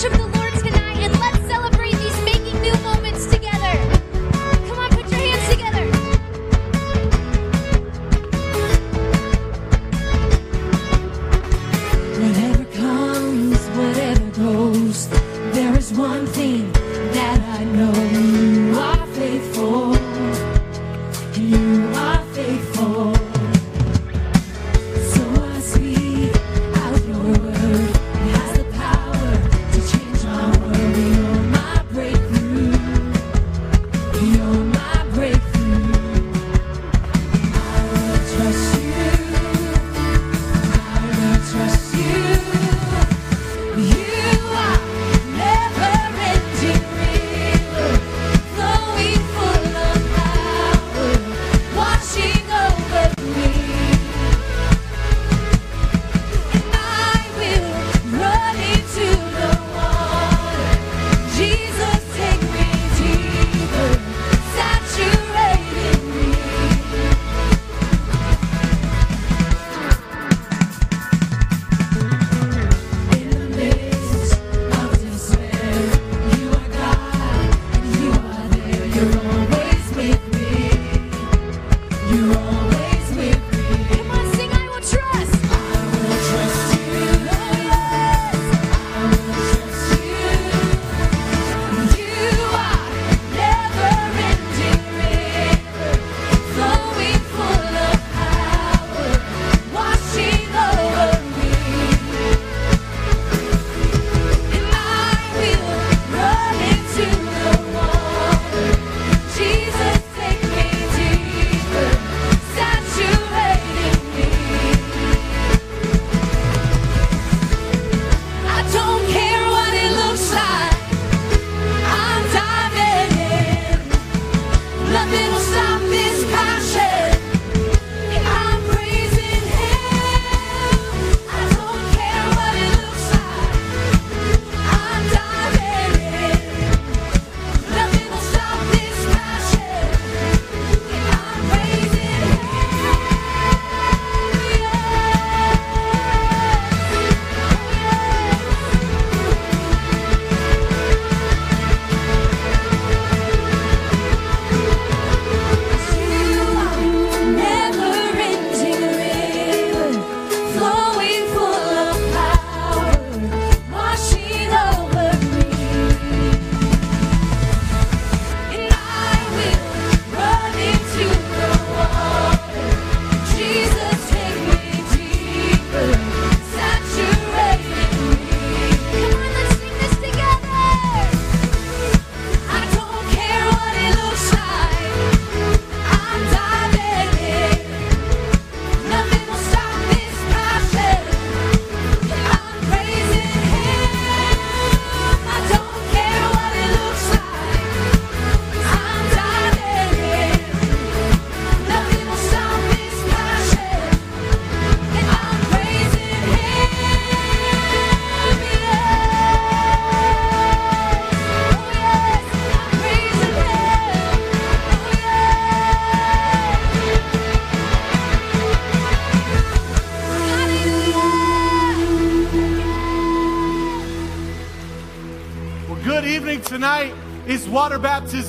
worship the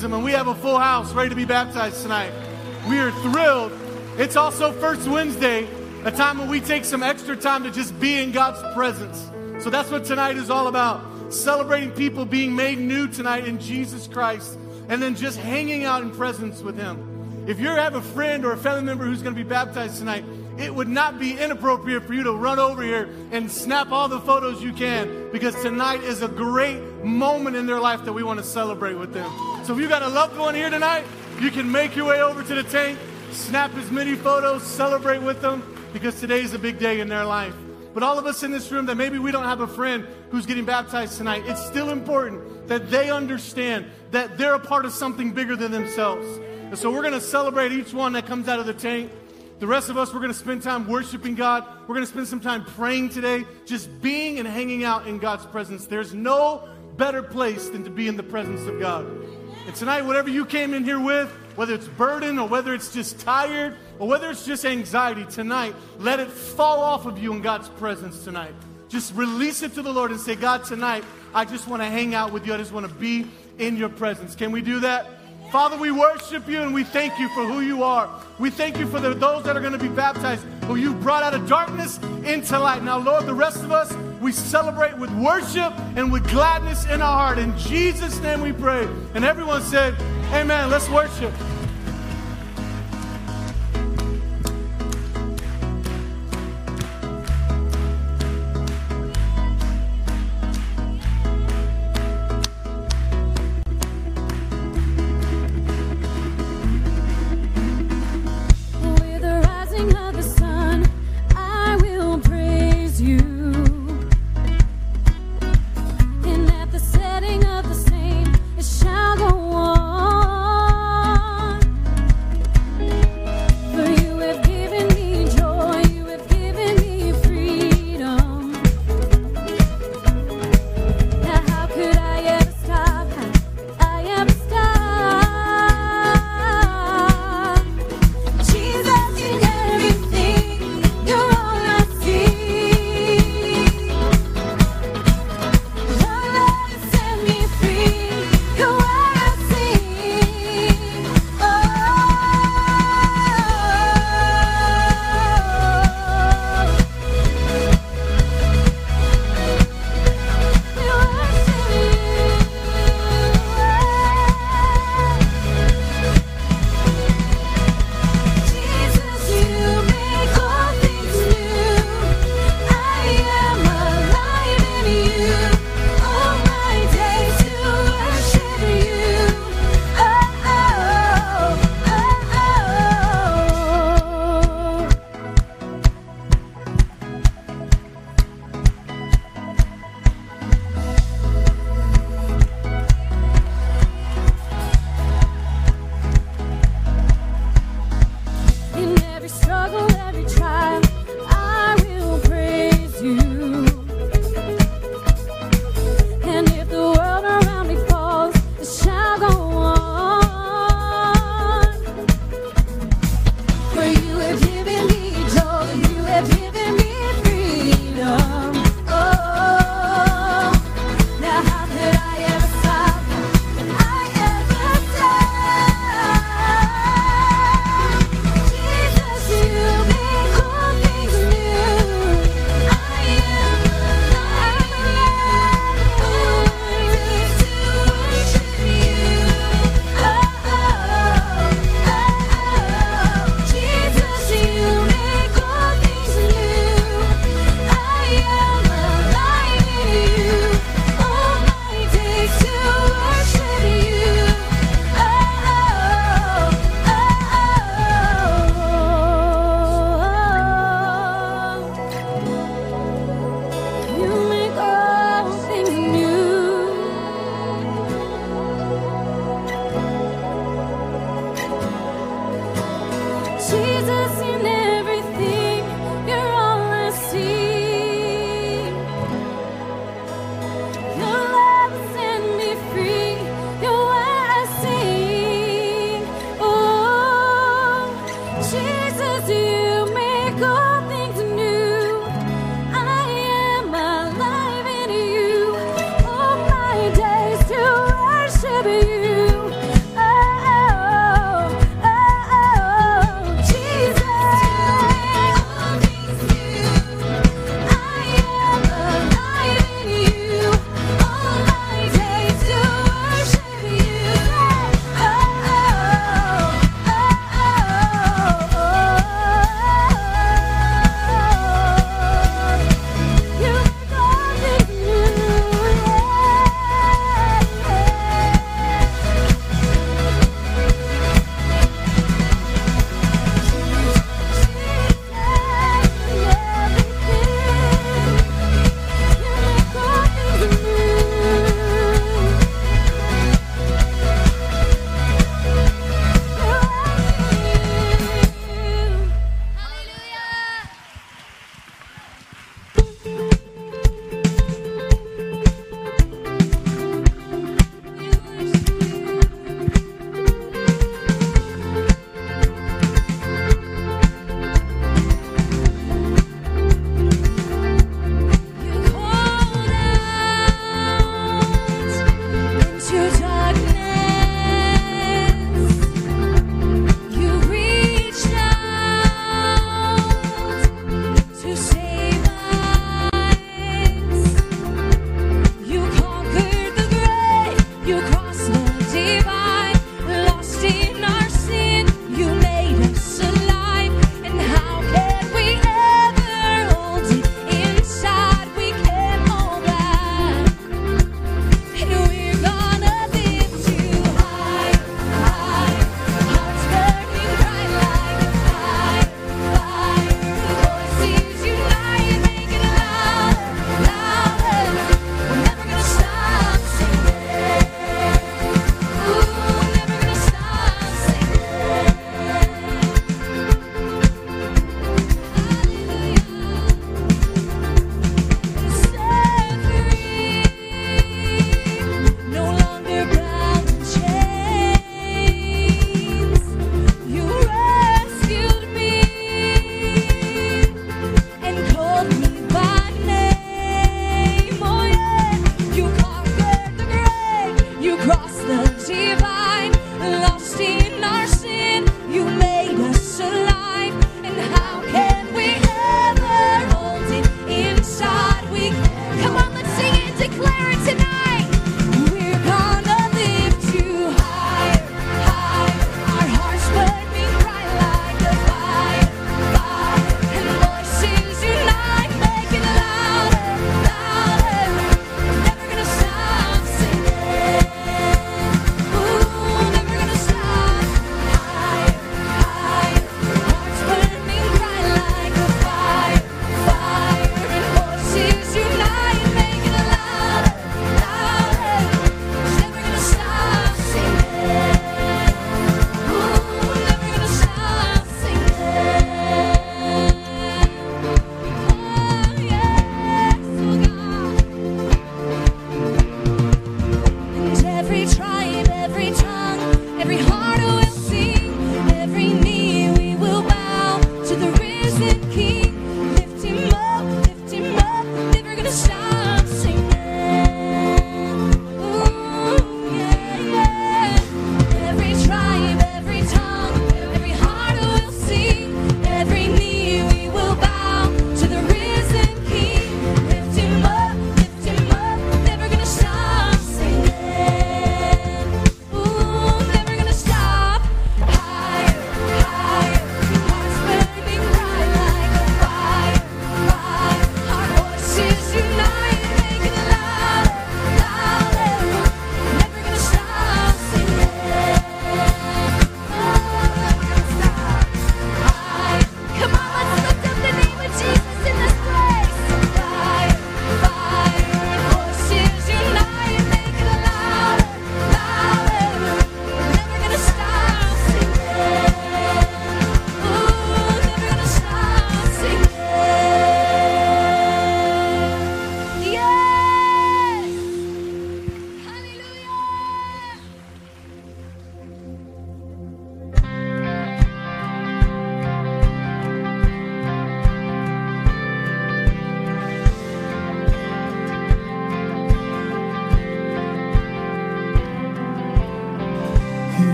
baptism, and we have a full house ready to be baptized tonight. We are thrilled. It's also First Wednesday, a time when we take some extra time to just be in God's presence. So that's what tonight is all about celebrating people being made new tonight in Jesus Christ, and then just hanging out in presence with Him. If you have a friend or a family member who's going to be baptized tonight, it would not be inappropriate for you to run over here and snap all the photos you can because tonight is a great moment in their life that we want to celebrate with them. So if you've got a loved one here tonight, you can make your way over to the tank, snap as many photos, celebrate with them because today is a big day in their life. But all of us in this room that maybe we don't have a friend who's getting baptized tonight, it's still important that they understand that they're a part of something bigger than themselves. And so we're going to celebrate each one that comes out of the tank. The rest of us, we're going to spend time worshiping God. We're going to spend some time praying today, just being and hanging out in God's presence. There's no better place than to be in the presence of God. And tonight, whatever you came in here with, whether it's burden or whether it's just tired or whether it's just anxiety, tonight, let it fall off of you in God's presence tonight. Just release it to the Lord and say, God, tonight, I just want to hang out with you. I just want to be in your presence. Can we do that? Father, we worship you and we thank you for who you are. We thank you for the, those that are going to be baptized, who you brought out of darkness into light. Now, Lord, the rest of us, we celebrate with worship and with gladness in our heart. In Jesus' name we pray. And everyone said, Amen. Let's worship. Jesus, you make all.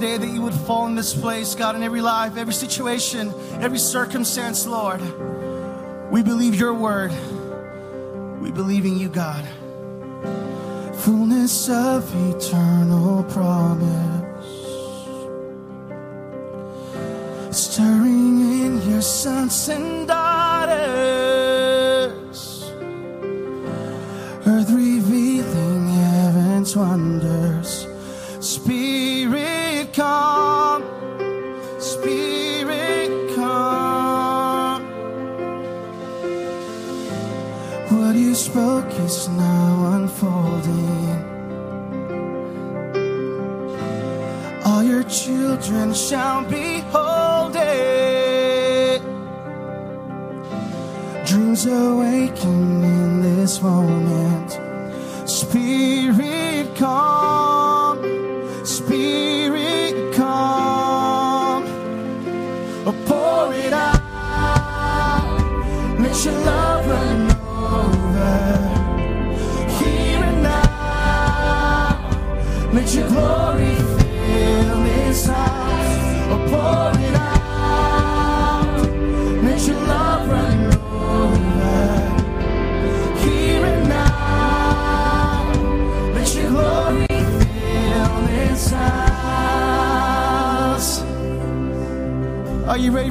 today that you would fall in this place, God, in every life, every situation, every circumstance, Lord. We believe your word. We believe in you, God. Fullness of eternal promise, stirring in your sons and daughters.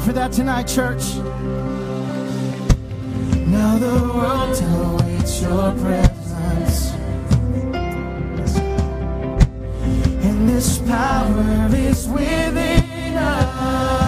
For that tonight, church? Now the world awaits your presence. And this power is within us.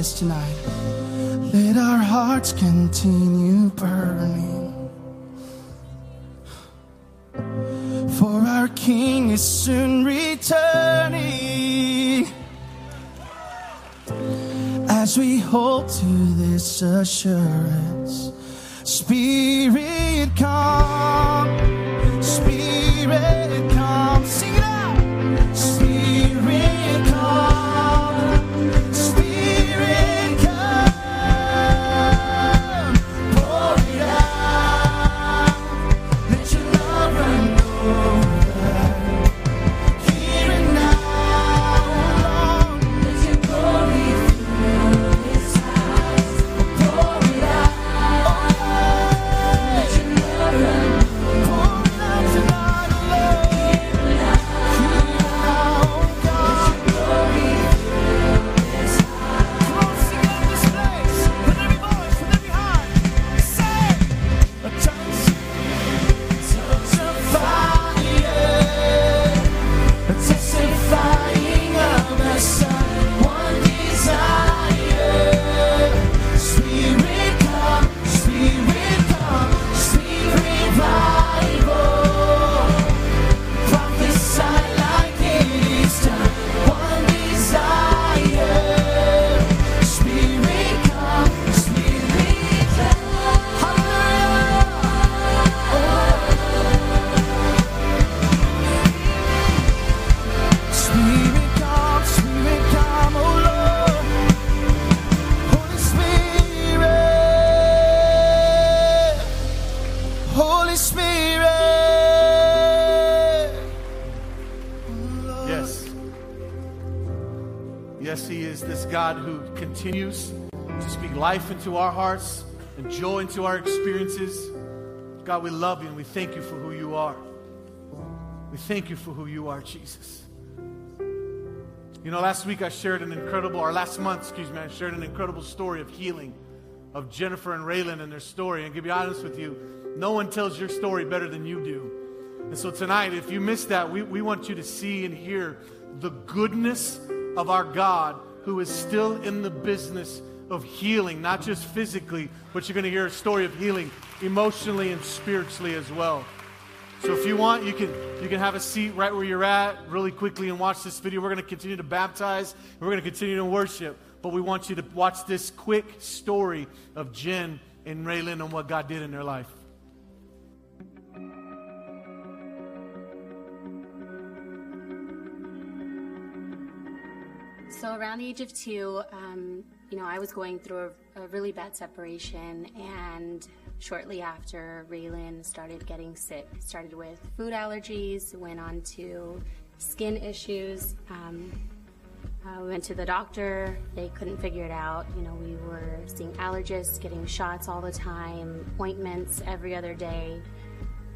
Tonight. Let our hearts continue burning. For our King is soon returning. As we hold to this assurance, continues to speak life into our hearts and joy into our experiences. God, we love you and we thank you for who you are. We thank you for who you are, Jesus. You know, last week I shared an incredible, or last month, excuse me, I shared an incredible story of healing of Jennifer and Raylan and their story. And to be honest with you, no one tells your story better than you do. And so tonight, if you missed that, we, we want you to see and hear the goodness of our God who is still in the business of healing, not just physically, but you're going to hear a story of healing emotionally and spiritually as well. So if you want, you can you can have a seat right where you're at really quickly and watch this video. We're going to continue to baptize. We're going to continue to worship, but we want you to watch this quick story of Jen and Raylan and what God did in their life. So around the age of two, um, you know, I was going through a, a really bad separation, and shortly after, Raylan started getting sick. Started with food allergies, went on to skin issues. Um, uh, we went to the doctor. They couldn't figure it out. You know, we were seeing allergists, getting shots all the time, appointments every other day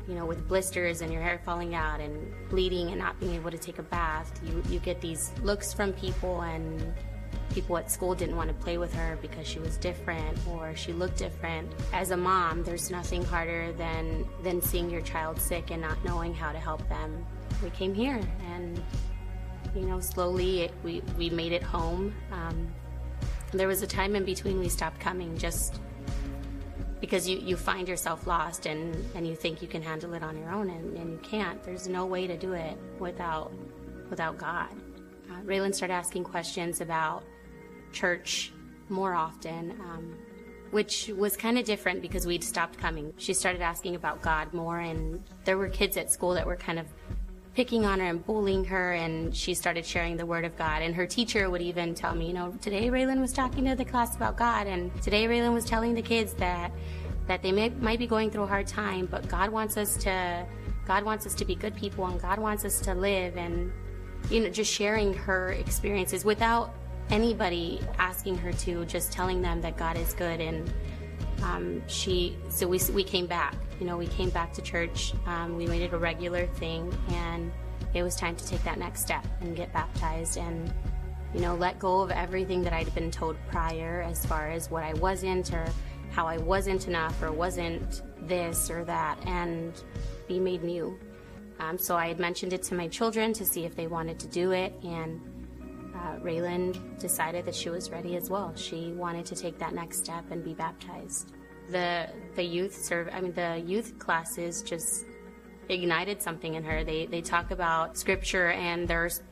you know, with blisters and your hair falling out and bleeding and not being able to take a bath, you, you get these looks from people and people at school didn't want to play with her because she was different or she looked different. As a mom, there's nothing harder than than seeing your child sick and not knowing how to help them. We came here and you know, slowly it, we we made it home. Um, there was a time in between we stopped coming just because you, you find yourself lost and, and you think you can handle it on your own and, and you can't. There's no way to do it without without God. Uh, Raylan started asking questions about church more often, um, which was kind of different because we'd stopped coming. She started asking about God more, and there were kids at school that were kind of picking on her and bullying her, and she started sharing the word of God. And her teacher would even tell me, you know, today Raylan was talking to the class about God, and today Raylan was telling the kids that that they may, might be going through a hard time, but God wants us to God wants us to be good people, and God wants us to live, and you know, just sharing her experiences without anybody asking her to, just telling them that God is good and. Um, she so we we came back. You know, we came back to church. Um, we made it a regular thing, and it was time to take that next step and get baptized and you know let go of everything that I'd been told prior as far as what I wasn't or how I wasn't enough or wasn't this or that, and be made new. Um, so I had mentioned it to my children to see if they wanted to do it, and uh, Raylan decided that she was ready as well. She wanted to take that next step and be baptized. The the youth serve, I mean the youth classes just ignited something in her. They they talk about scripture and there's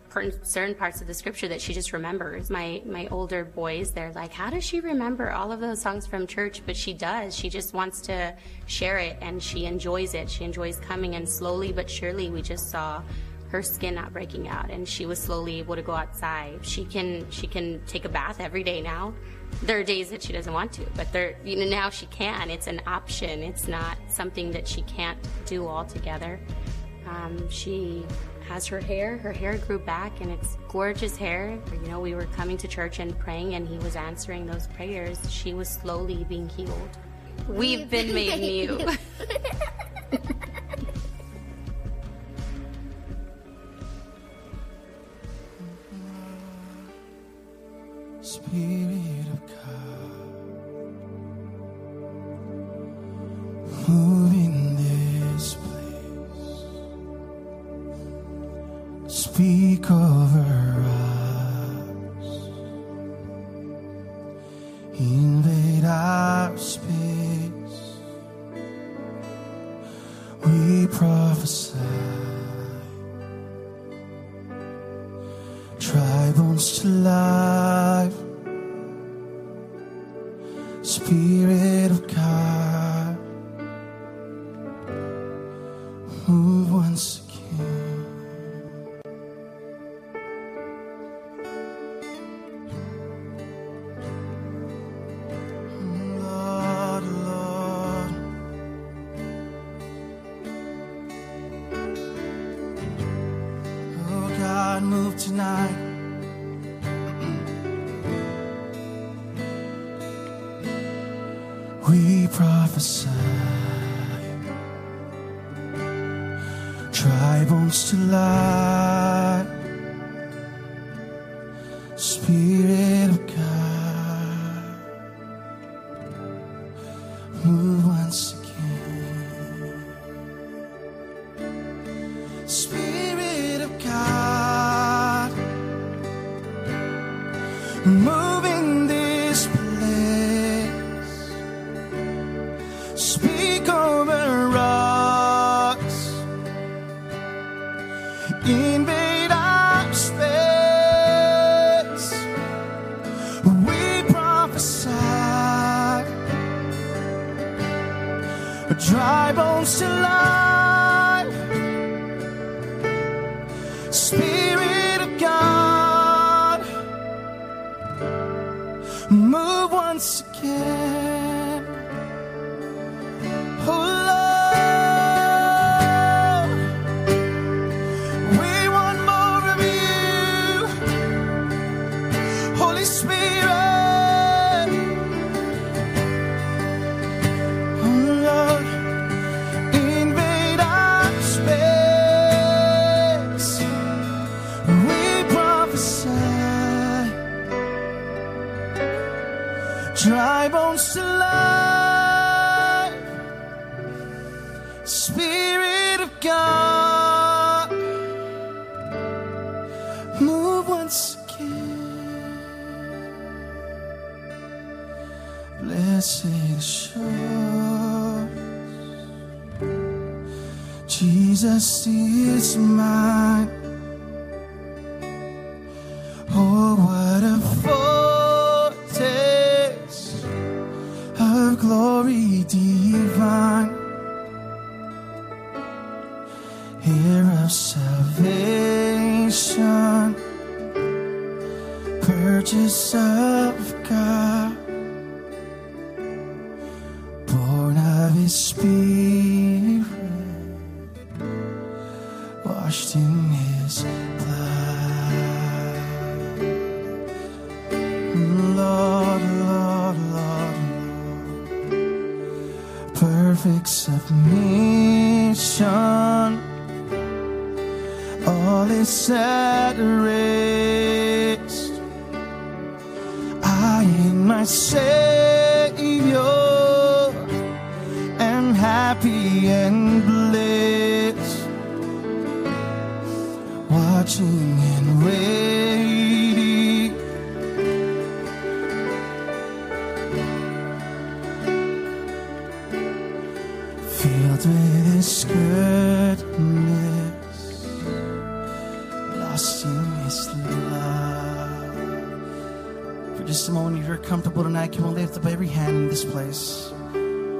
certain parts of the scripture that she just remembers. My my older boys, they're like, how does she remember all of those songs from church? But she does. She just wants to share it and she enjoys it. She enjoys coming and slowly but surely we just saw her skin not breaking out and she was slowly able to go outside. She can she can take a bath every day now. There are days that she doesn't want to, but there you know now she can. It's an option. It's not something that she can't do altogether. Um, she has her hair. Her hair grew back and it's gorgeous hair. You know, we were coming to church and praying and he was answering those prayers. She was slowly being healed. We've been made new. Spirit of God,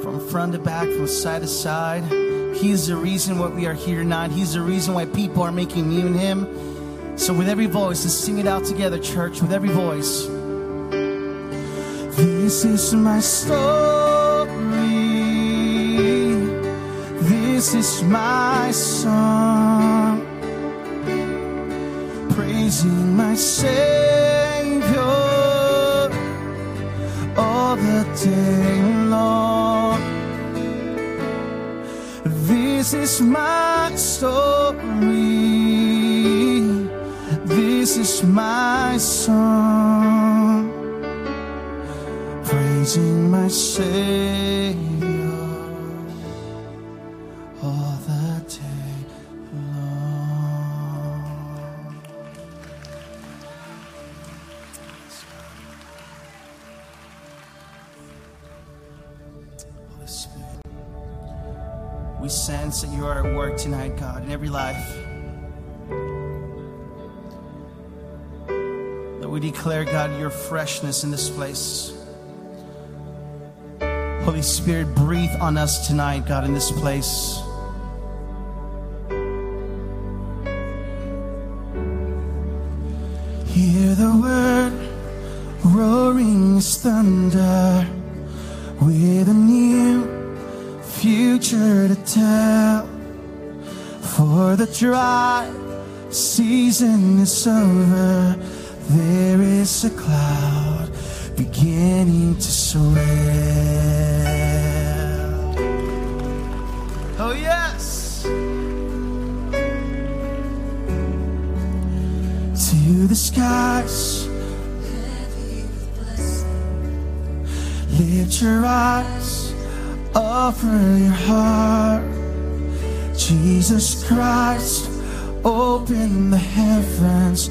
From front to back, from side to side. He's the reason why we are here tonight. He's the reason why people are making me and Him. So, with every voice, let's sing it out together, church, with every voice. This is my story. This is my song praising my Savior all the day long. This is my story. This is my song, praising my Savior life. That we declare, God, your freshness in this place. Holy Spirit, breathe on us tonight, God, in this place. Hear the word roaring as thunder with a new future to tell. For the dry season is over, there is a cloud beginning to swell. Oh, yes. To the skies, lift your eyes, offer your heart. Jesus Christ, open the heavens.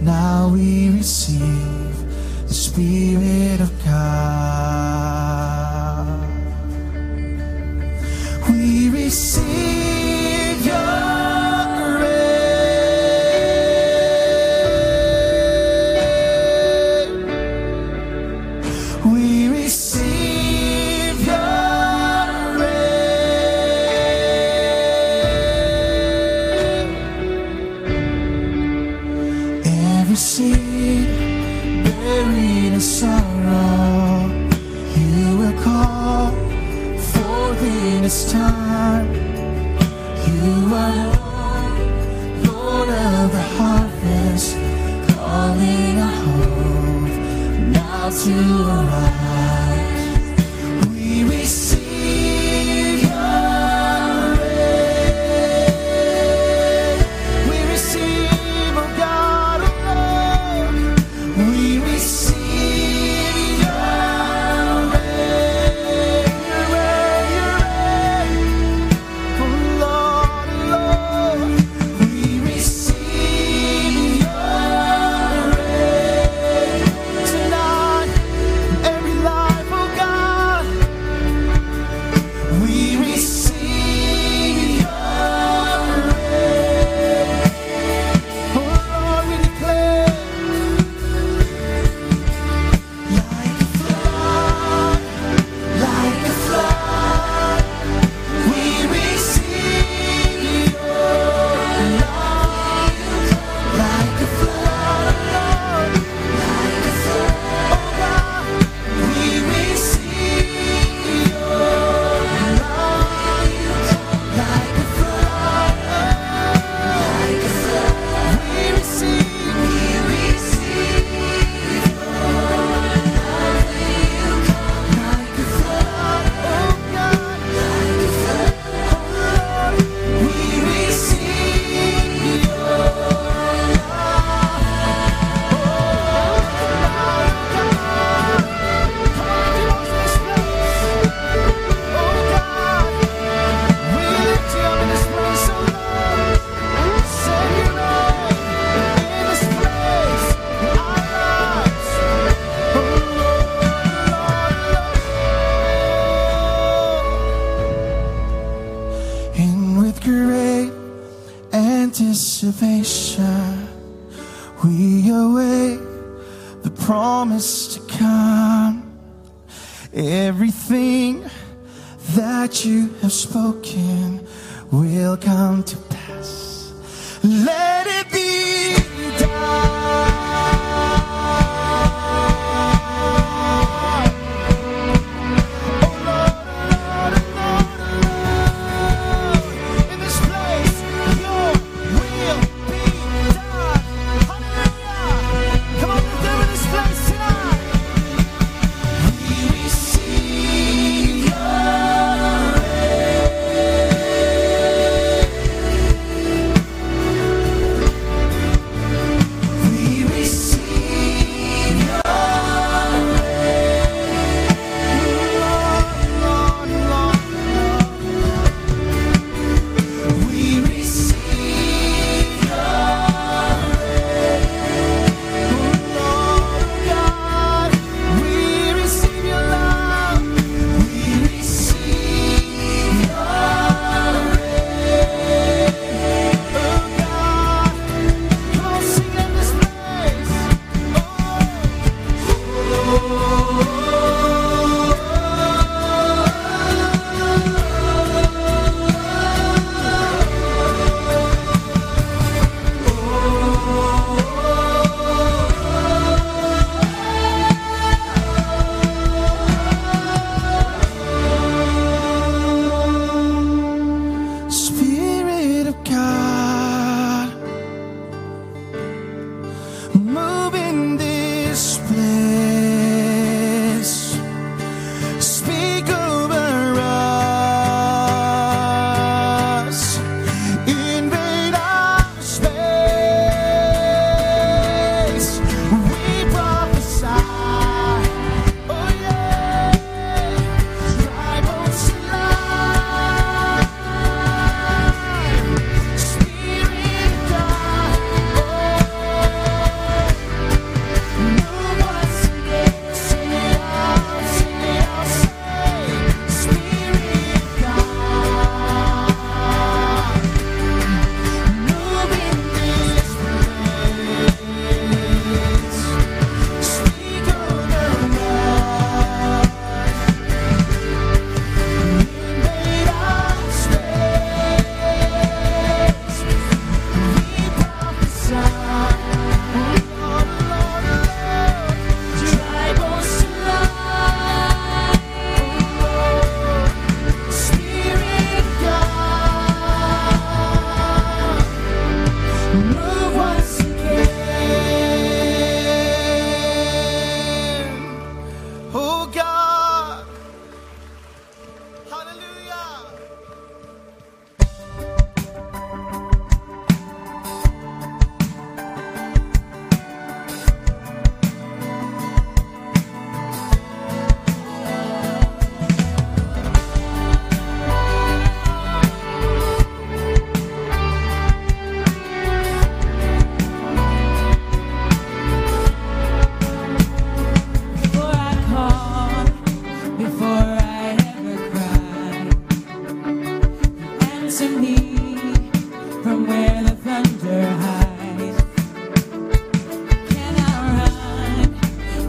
Now we receive the Spirit of God.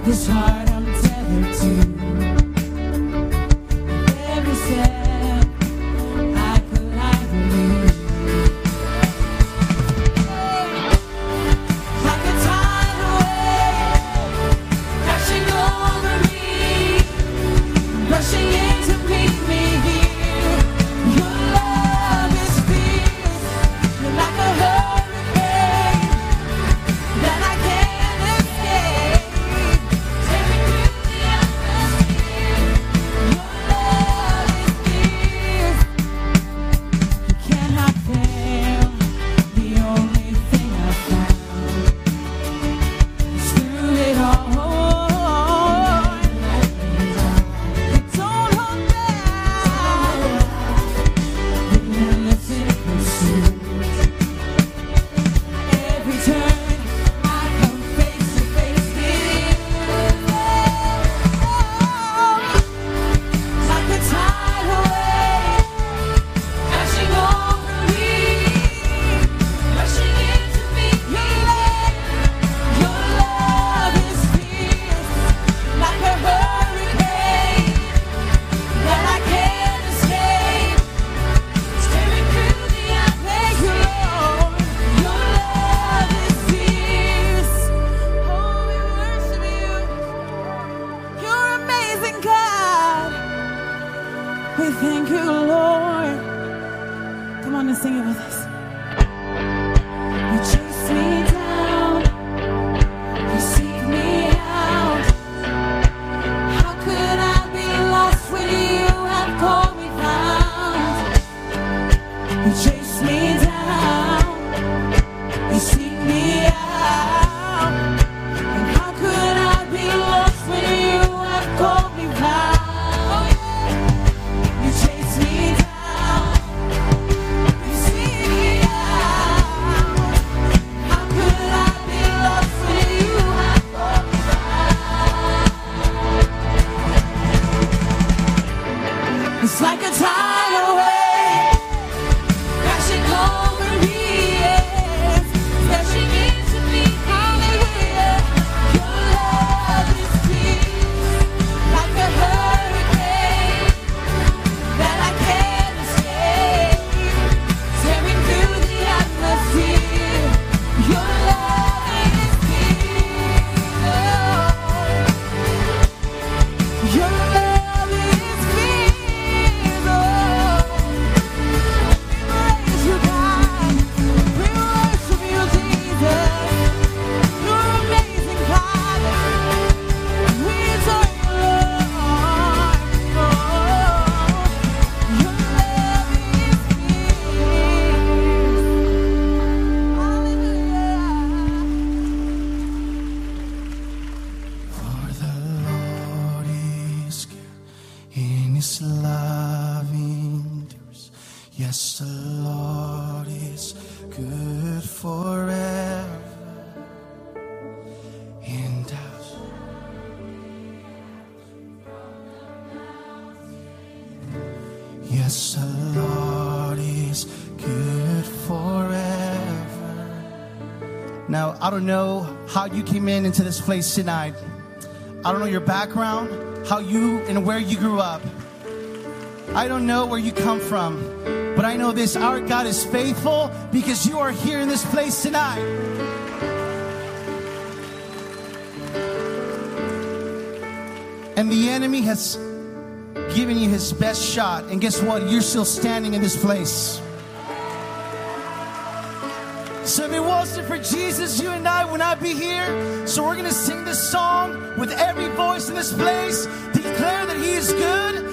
This heart I'm tethered to. don't know how you came in into this place tonight. I don't know your background, how you and where you grew up. I don't know where you come from, but I know this our God is faithful because you are here in this place tonight. And the enemy has given you his best shot. And guess what? You're still standing in this place. Jesus, you and I will not be here. So we're going to sing this song with every voice in this place, declare that He is good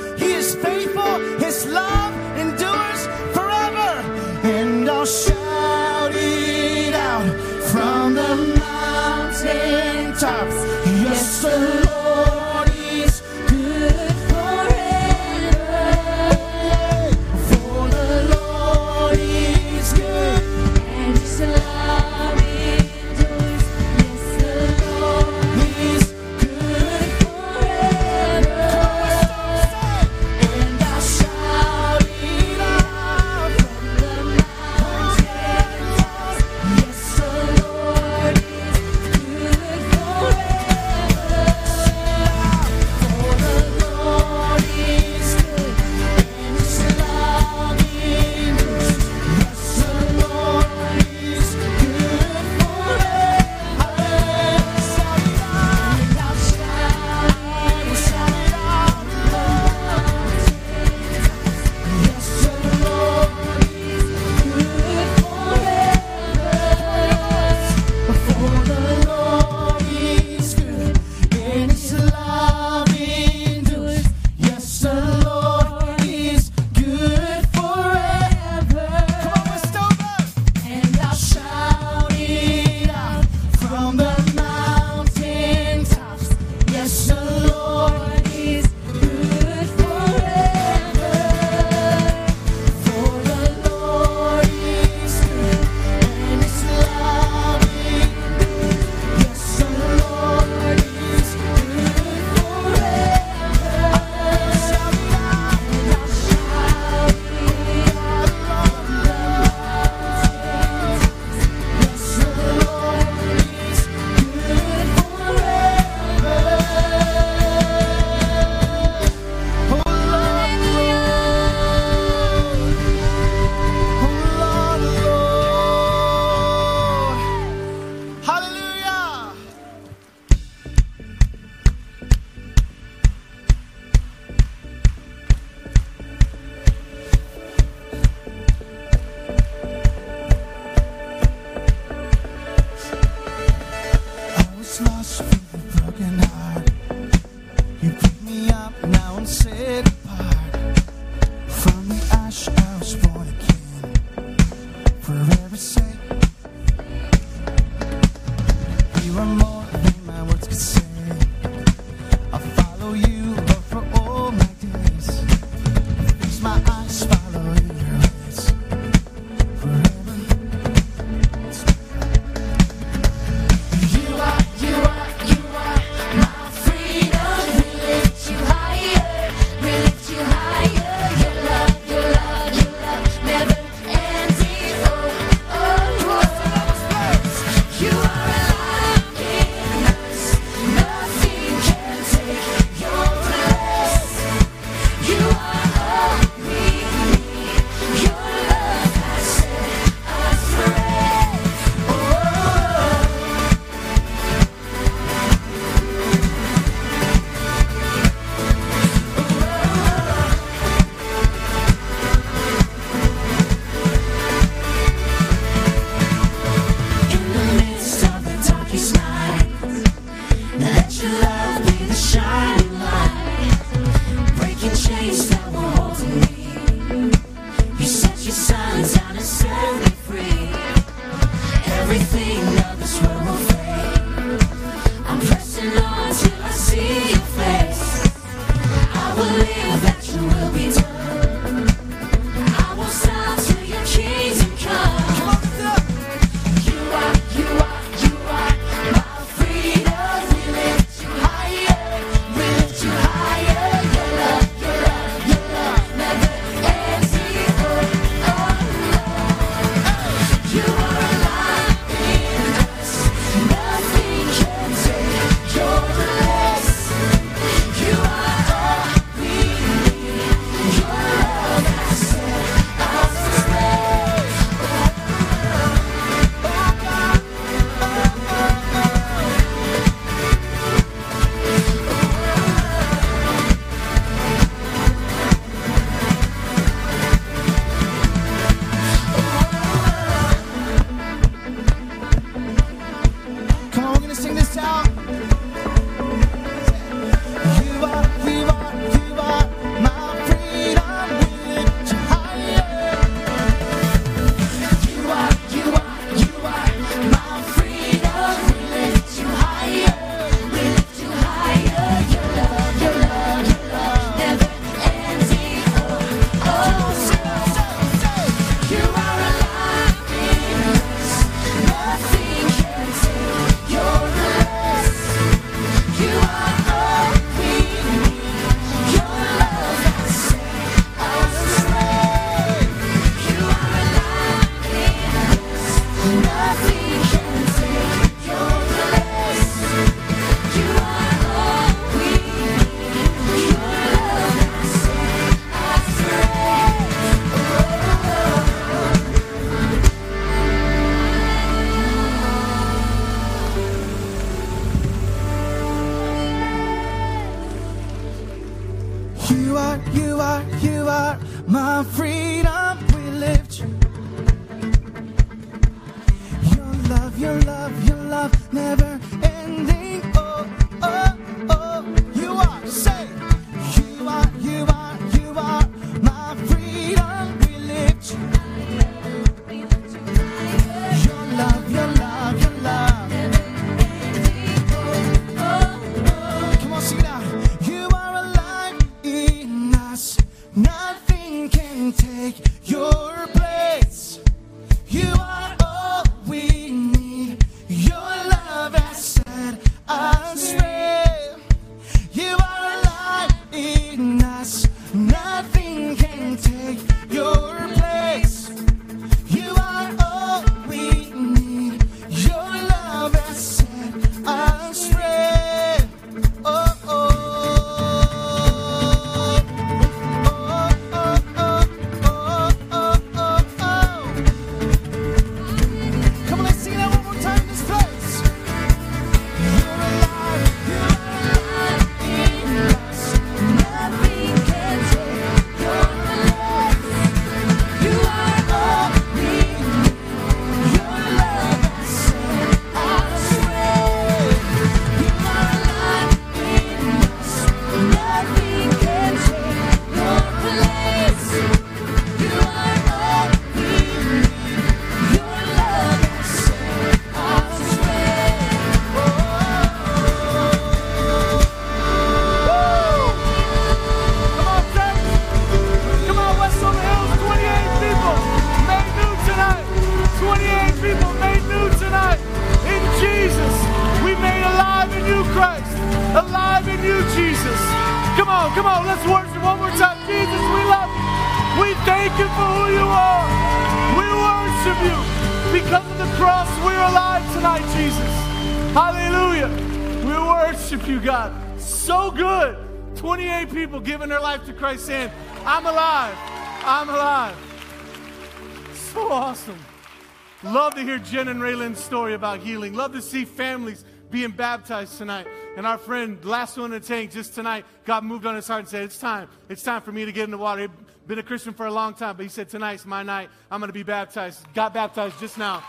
Jen and Raylan's story about healing. Love to see families being baptized tonight. And our friend, last one in the tank, just tonight, God moved on his heart and said, It's time. It's time for me to get in the water. He'd been a Christian for a long time, but he said, Tonight's my night. I'm going to be baptized. Got baptized just now.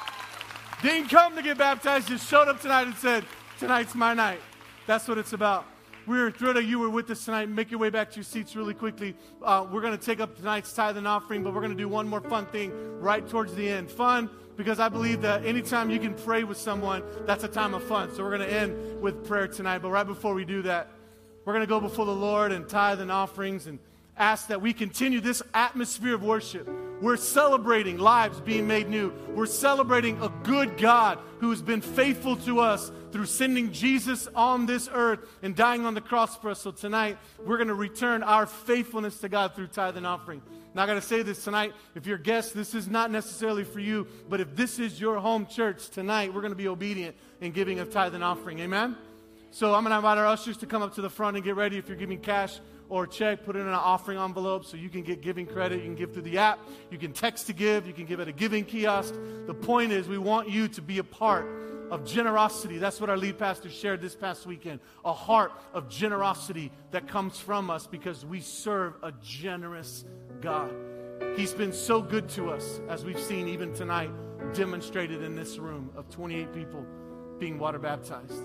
Didn't come to get baptized, just showed up tonight and said, Tonight's my night. That's what it's about. We're thrilled that you were with us tonight. Make your way back to your seats really quickly. Uh, we're going to take up tonight's tithe and offering, but we're going to do one more fun thing right towards the end. Fun because I believe that anytime you can pray with someone, that's a time of fun. So we're going to end with prayer tonight. But right before we do that, we're going to go before the Lord and tithe and offerings and ask that we continue this atmosphere of worship. We're celebrating lives being made new. We're celebrating a good God who has been faithful to us through sending Jesus on this earth and dying on the cross for us. So tonight, we're going to return our faithfulness to God through tithe and offering. Now, I got to say this tonight. If you're a guest, this is not necessarily for you, but if this is your home church tonight, we're going to be obedient in giving of tithe and offering. Amen? So I'm going to invite our ushers to come up to the front and get ready. If you're giving cash or check, put it in an offering envelope so you can get giving credit. You can give through the app. You can text to give. You can give at a giving kiosk. The point is, we want you to be a part of generosity. That's what our lead pastor shared this past weekend. A heart of generosity that comes from us because we serve a generous God. He's been so good to us, as we've seen even tonight, demonstrated in this room of 28 people being water baptized.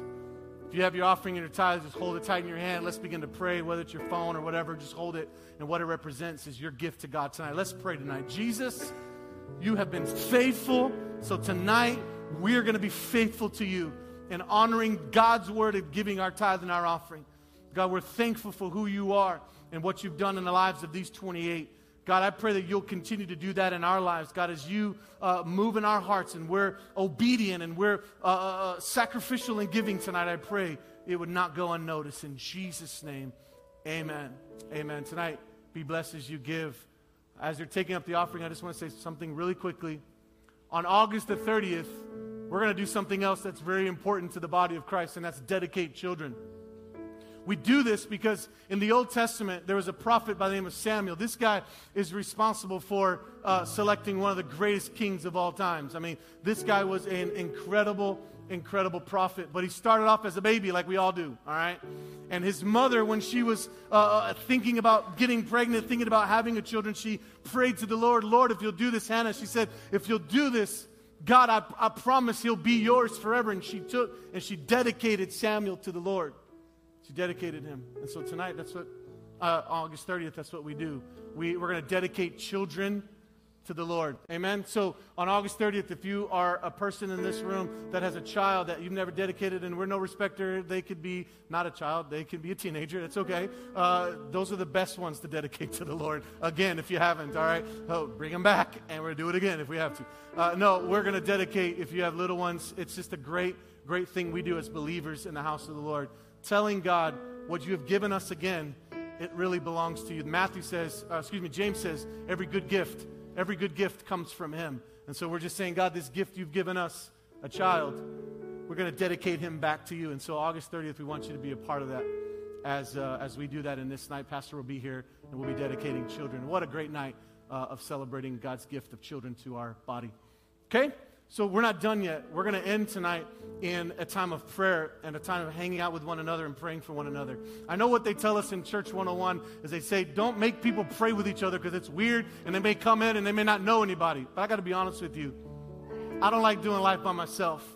You have your offering and your tithes, just hold it tight in your hand. Let's begin to pray, whether it's your phone or whatever, just hold it. And what it represents is your gift to God tonight. Let's pray tonight. Jesus, you have been faithful. So tonight, we are going to be faithful to you in honoring God's word and giving our tithe and our offering. God, we're thankful for who you are and what you've done in the lives of these 28. God, I pray that you'll continue to do that in our lives. God, as you uh, move in our hearts and we're obedient and we're uh, uh, sacrificial in giving tonight, I pray it would not go unnoticed. In Jesus' name, amen. Amen. Tonight, be blessed as you give. As you're taking up the offering, I just want to say something really quickly. On August the 30th, we're going to do something else that's very important to the body of Christ, and that's dedicate children. We do this because in the Old Testament, there was a prophet by the name of Samuel. This guy is responsible for uh, selecting one of the greatest kings of all times. I mean, this guy was an incredible incredible prophet, but he started off as a baby like we all do, all right? And his mother, when she was uh, uh, thinking about getting pregnant, thinking about having a children, she prayed to the Lord, Lord, if you'll do this, Hannah, she said, if you'll do this, God, I, I promise he'll be yours forever. And she took and she dedicated Samuel to the Lord. She dedicated him. And so tonight, that's what, uh, August 30th, that's what we do. We, we're going to dedicate children to the Lord. Amen. So on August 30th, if you are a person in this room that has a child that you've never dedicated, and we're no respecter, they could be not a child, they could be a teenager. It's okay. Uh, those are the best ones to dedicate to the Lord. Again, if you haven't, all right, oh, bring them back, and we're gonna do it again if we have to. Uh, no, we're going to dedicate. If you have little ones, it's just a great, great thing we do as believers in the house of the Lord, telling God what you have given us again. It really belongs to you. Matthew says, uh, excuse me, James says, every good gift Every good gift comes from Him. And so we're just saying, God, this gift you've given us, a child, we're going to dedicate him back to you. And so August 30th, we want you to be a part of that as, uh, as we do that. And this night, Pastor will be here and we'll be dedicating children. What a great night uh, of celebrating God's gift of children to our body. Okay? So we're not done yet. We're going to end tonight in a time of prayer and a time of hanging out with one another and praying for one another. I know what they tell us in Church 101 is they say, don't make people pray with each other because it's weird and they may come in and they may not know anybody. But I got to be honest with you. I don't like doing life by myself.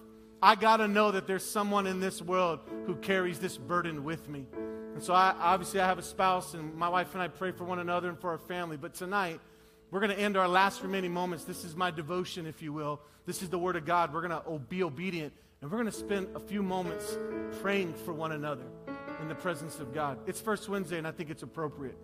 I got to know that there's someone in this world who carries this burden with me. And so I, obviously I have a spouse and my wife and I pray for one another and for our family. But tonight, we're going to end our last remaining moments. This is my devotion, if you will. This is the Word of God. We're going to be obedient, and we're going to spend a few moments praying for one another in the presence of God. It's First Wednesday, and I think it's appropriate.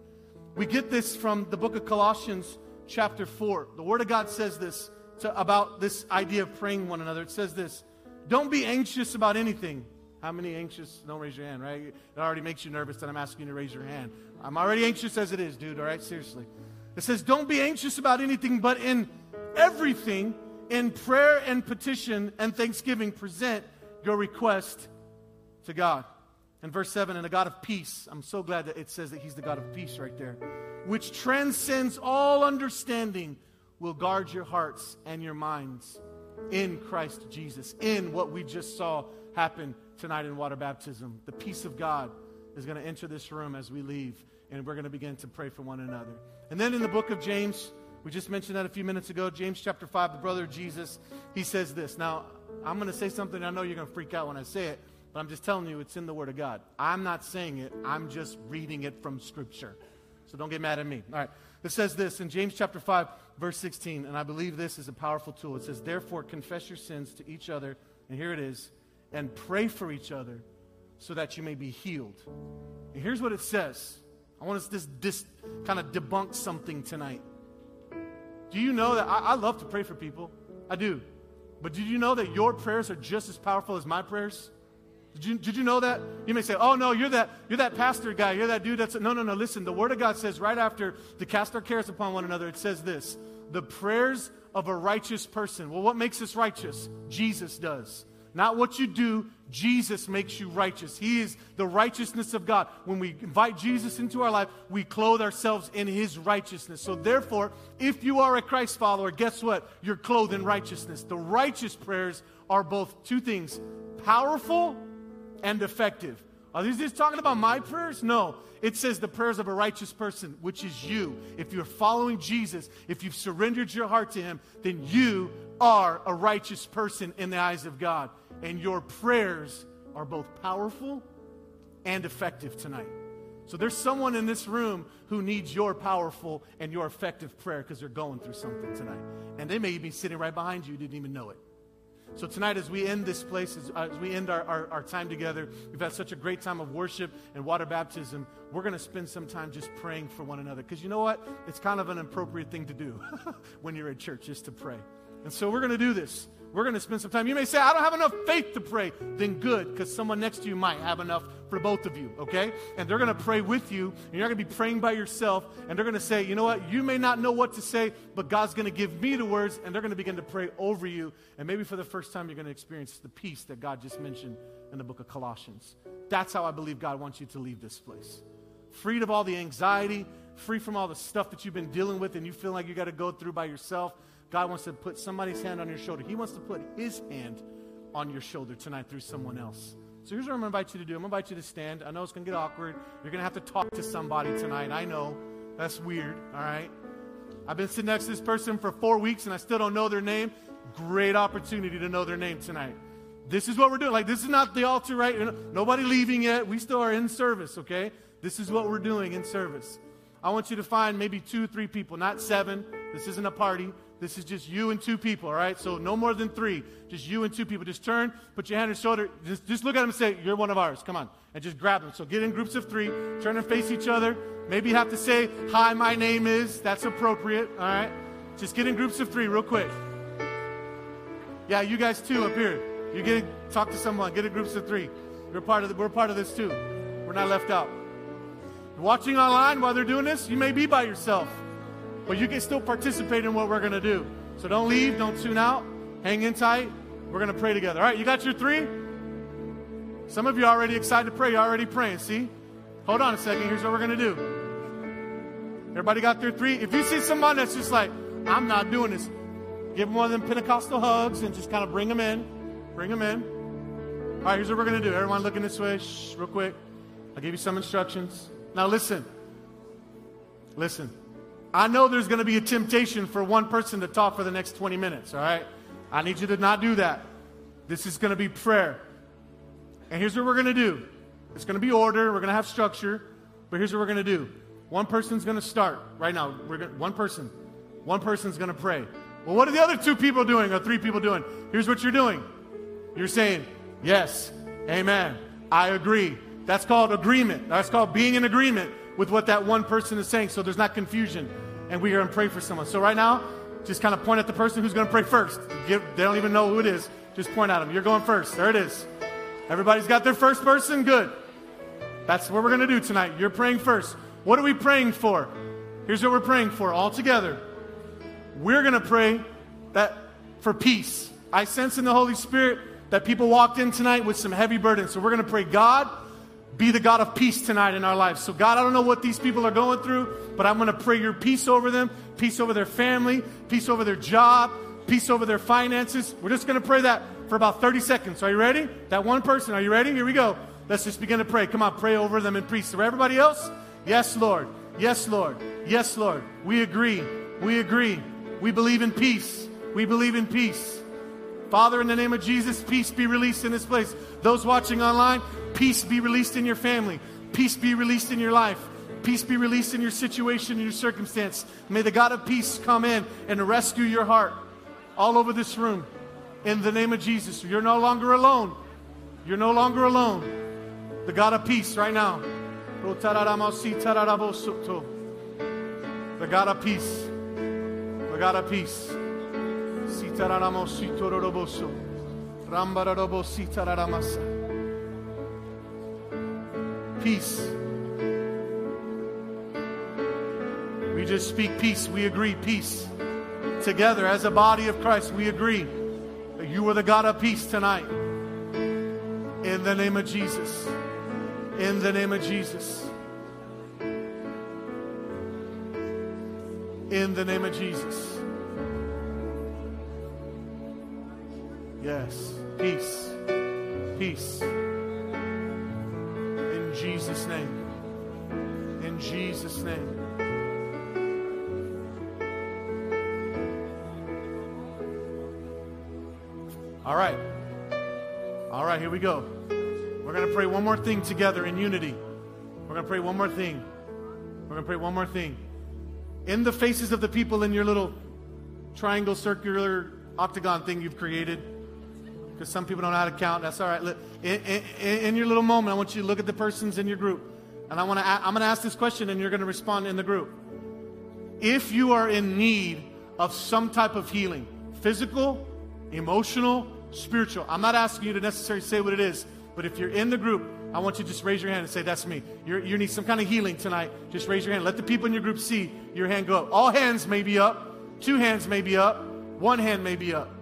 We get this from the book of Colossians, chapter 4. The Word of God says this to, about this idea of praying one another. It says this Don't be anxious about anything. How many anxious? Don't raise your hand, right? It already makes you nervous that I'm asking you to raise your hand. I'm already anxious as it is, dude, all right? Seriously. It says, Don't be anxious about anything, but in everything, in prayer and petition and thanksgiving, present your request to God. And verse 7, and the God of peace, I'm so glad that it says that He's the God of peace right there, which transcends all understanding, will guard your hearts and your minds in Christ Jesus, in what we just saw happen tonight in water baptism. The peace of God is going to enter this room as we leave, and we're going to begin to pray for one another. And then in the book of James, we just mentioned that a few minutes ago, James chapter 5, the brother of Jesus, he says this. Now, I'm going to say something, I know you're going to freak out when I say it, but I'm just telling you it's in the Word of God. I'm not saying it, I'm just reading it from Scripture. So don't get mad at me. All right. It says this in James chapter 5, verse 16, and I believe this is a powerful tool. It says, Therefore, confess your sins to each other, and here it is, and pray for each other so that you may be healed. And here's what it says I want us to just, kind of debunk something tonight. Do you know that I, I love to pray for people? I do. But did you know that your prayers are just as powerful as my prayers? Did you, did you know that? You may say, oh no, you're that, you're that pastor guy, you're that dude that's, no, no, no, listen, the Word of God says right after to cast our cares upon one another, it says this, the prayers of a righteous person. Well, what makes us righteous? Jesus does. Not what you do, Jesus makes you righteous. He is the righteousness of God. When we invite Jesus into our life, we clothe ourselves in His righteousness. So, therefore, if you are a Christ follower, guess what? You're clothed in righteousness. The righteous prayers are both two things powerful and effective. Are these just talking about my prayers? No. It says the prayers of a righteous person, which is you. If you're following Jesus, if you've surrendered your heart to Him, then you are a righteous person in the eyes of God and your prayers are both powerful and effective tonight. So there's someone in this room who needs your powerful and your effective prayer because they're going through something tonight. And they may be sitting right behind you, you didn't even know it. So tonight, as we end this place, as, uh, as we end our, our, our, time together, we've had such a great time of worship and water baptism. We're going to spend some time just praying for one another. Because you know what? It's kind of an appropriate thing to do when you're at church, just to pray. And so we're going to do this. We're going to spend some time. You may say, I don't have enough faith to pray. Then good, because someone next to you might have enough for both of you, okay? And they're going to pray with you, and you're going to be praying by yourself, and they're going to say, you know what? You may not know what to say, but God's going to give me the words, and they're going to begin to pray over you. And maybe for the first time, you're going to experience the peace that God just mentioned in the book of Colossians. That's how I believe God wants you to leave this place. Freed of all the anxiety, free from all the stuff that you've been dealing with, and you feel like you got to go through by yourself. God wants to put somebody's hand on your shoulder. He wants to put His hand on your shoulder tonight through someone else. So here's what I'm going to invite you to do. I'm going to invite you to stand. I know it's going to get awkward. You're going to have to talk to somebody tonight. I know. That's weird, all right? I've been sitting next to this person for four weeks and I still don't know their name. Great opportunity to know their name tonight. This is what we're doing. Like, this is not the altar, right? Nobody leaving yet. We still are in service, okay? This is what we're doing in service. I want you to find maybe two, three people, not seven. This isn't a party. This is just you and two people, all right? So no more than three. Just you and two people. Just turn, put your hand on your shoulder. Just, just look at them and say, You're one of ours. Come on. And just grab them. So get in groups of three. Turn and face each other. Maybe have to say, Hi, my name is. That's appropriate, all right? Just get in groups of three real quick. Yeah, you guys too up here. You get in, talk to someone. Get in groups of three. We're part of the, we're part of this too. We're not left out. Watching online while they're doing this, you may be by yourself, but you can still participate in what we're going to do. So don't leave, don't tune out, hang in tight. We're going to pray together. All right, you got your three? Some of you already excited to pray. You're already praying. See? Hold on a second. Here's what we're going to do. Everybody got their three? If you see someone that's just like, I'm not doing this, give them one of them Pentecostal hugs and just kind of bring them in. Bring them in. All right, here's what we're going to do. Everyone looking this way, shh, real quick. I'll give you some instructions. Now, listen. Listen. I know there's going to be a temptation for one person to talk for the next 20 minutes, all right? I need you to not do that. This is going to be prayer. And here's what we're going to do it's going to be order, we're going to have structure, but here's what we're going to do. One person's going to start right now. We're going one person. One person's going to pray. Well, what are the other two people doing or three people doing? Here's what you're doing. You're saying, Yes, amen, I agree. That's called agreement. That's called being in agreement with what that one person is saying so there's not confusion. And we are going to pray for someone. So right now, just kind of point at the person who's going to pray first. Give, they don't even know who it is. Just point at them. You're going first. There it is. Everybody's got their first person? Good. That's what we're going to do tonight. You're praying first. What are we praying for? Here's what we're praying for all together. We're going to pray that for peace. I sense in the Holy Spirit that people walked in tonight with some heavy burdens. So we're going to pray, God, be the God of peace tonight in our lives. So, God, I don't know what these people are going through, but I'm going to pray your peace over them, peace over their family, peace over their job, peace over their finances. We're just going to pray that for about 30 seconds. Are you ready? That one person, are you ready? Here we go. Let's just begin to pray. Come on, pray over them in peace. For everybody else? Yes, Lord. Yes, Lord. Yes, Lord. We agree. We agree. We believe in peace. We believe in peace. Father, in the name of Jesus, peace be released in this place. Those watching online, peace be released in your family. Peace be released in your life. Peace be released in your situation and your circumstance. May the God of peace come in and rescue your heart all over this room. In the name of Jesus. You're no longer alone. You're no longer alone. The God of peace right now. The God of peace. The God of peace. Peace. We just speak peace. We agree peace. Together as a body of Christ, we agree that you are the God of peace tonight. In the name of Jesus. In the name of Jesus. In the name of Jesus. Yes. Peace. Peace. In Jesus' name. In Jesus' name. All right. All right, here we go. We're going to pray one more thing together in unity. We're going to pray one more thing. We're going to pray one more thing. In the faces of the people in your little triangle, circular, octagon thing you've created, because some people don't know how to count. That's all right. In, in, in your little moment, I want you to look at the persons in your group. And I want to, I'm going to ask this question and you're going to respond in the group. If you are in need of some type of healing, physical, emotional, spiritual, I'm not asking you to necessarily say what it is, but if you're in the group, I want you to just raise your hand and say, That's me. You're, you need some kind of healing tonight. Just raise your hand. Let the people in your group see your hand go up. All hands may be up, two hands may be up, one hand may be up.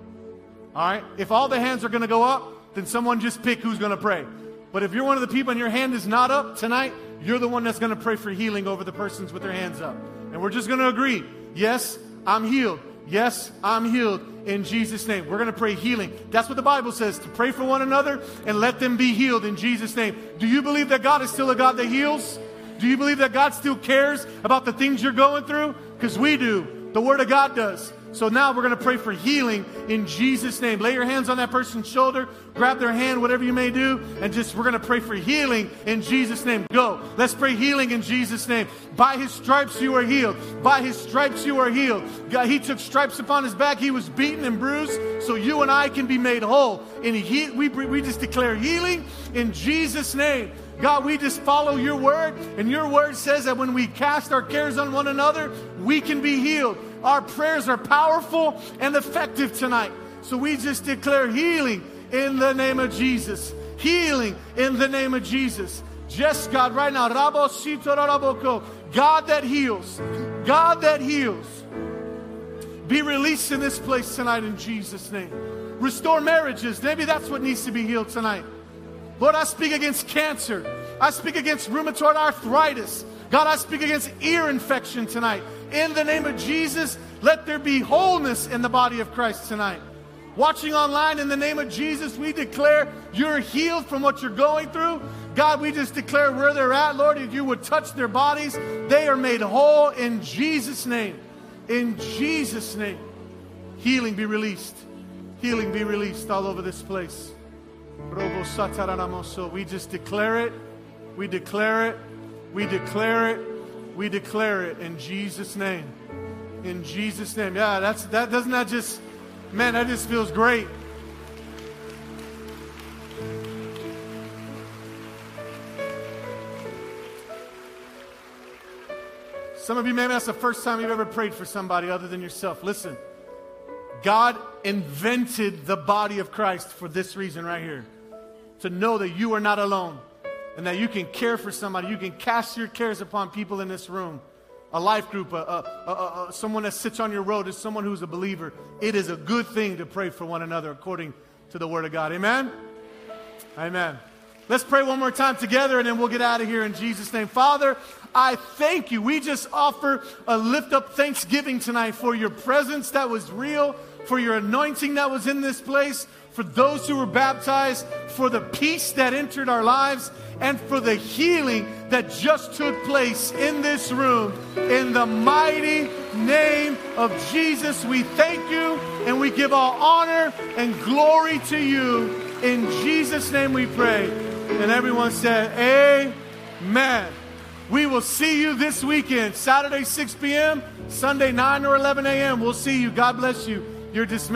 All right? If all the hands are going to go up, then someone just pick who's going to pray. But if you're one of the people and your hand is not up tonight, you're the one that's going to pray for healing over the persons with their hands up. And we're just going to agree yes, I'm healed. Yes, I'm healed in Jesus' name. We're going to pray healing. That's what the Bible says to pray for one another and let them be healed in Jesus' name. Do you believe that God is still a God that heals? Do you believe that God still cares about the things you're going through? Because we do. The Word of God does. So now we're going to pray for healing in Jesus' name. Lay your hands on that person's shoulder, grab their hand, whatever you may do, and just we're going to pray for healing in Jesus' name. Go. Let's pray healing in Jesus' name. By his stripes you are healed. By his stripes you are healed. God, he took stripes upon his back. He was beaten and bruised so you and I can be made whole. And he, we, we just declare healing in Jesus' name. God, we just follow your word, and your word says that when we cast our cares on one another, we can be healed. Our prayers are powerful and effective tonight. So we just declare healing in the name of Jesus. Healing in the name of Jesus. Just God, right now, God that heals, God that heals. Be released in this place tonight in Jesus' name. Restore marriages. Maybe that's what needs to be healed tonight. Lord, I speak against cancer. I speak against rheumatoid arthritis. God, I speak against ear infection tonight. In the name of Jesus, let there be wholeness in the body of Christ tonight. Watching online, in the name of Jesus, we declare you're healed from what you're going through. God, we just declare where they're at, Lord, if you would touch their bodies, they are made whole in Jesus' name. In Jesus' name. Healing be released. Healing be released all over this place. We just declare it. We declare it. We declare it. We declare it in Jesus' name. In Jesus' name. Yeah, that's that doesn't that just man, that just feels great. Some of you, maybe that's the first time you've ever prayed for somebody other than yourself. Listen, God invented the body of Christ for this reason right here to know that you are not alone and that you can care for somebody. You can cast your cares upon people in this room. A life group, a, a, a, someone that sits on your road is someone who's a believer. It is a good thing to pray for one another according to the Word of God. Amen? Amen. Let's pray one more time together and then we'll get out of here in Jesus' name. Father, I thank you. We just offer a lift up thanksgiving tonight for your presence that was real, for your anointing that was in this place, for those who were baptized, for the peace that entered our lives, and for the healing that just took place in this room. In the mighty name of Jesus, we thank you and we give all honor and glory to you. In Jesus' name we pray. And everyone said, Amen. We will see you this weekend, Saturday, 6 p.m., Sunday, 9 or 11 a.m. We'll see you. God bless you. You're dismissed.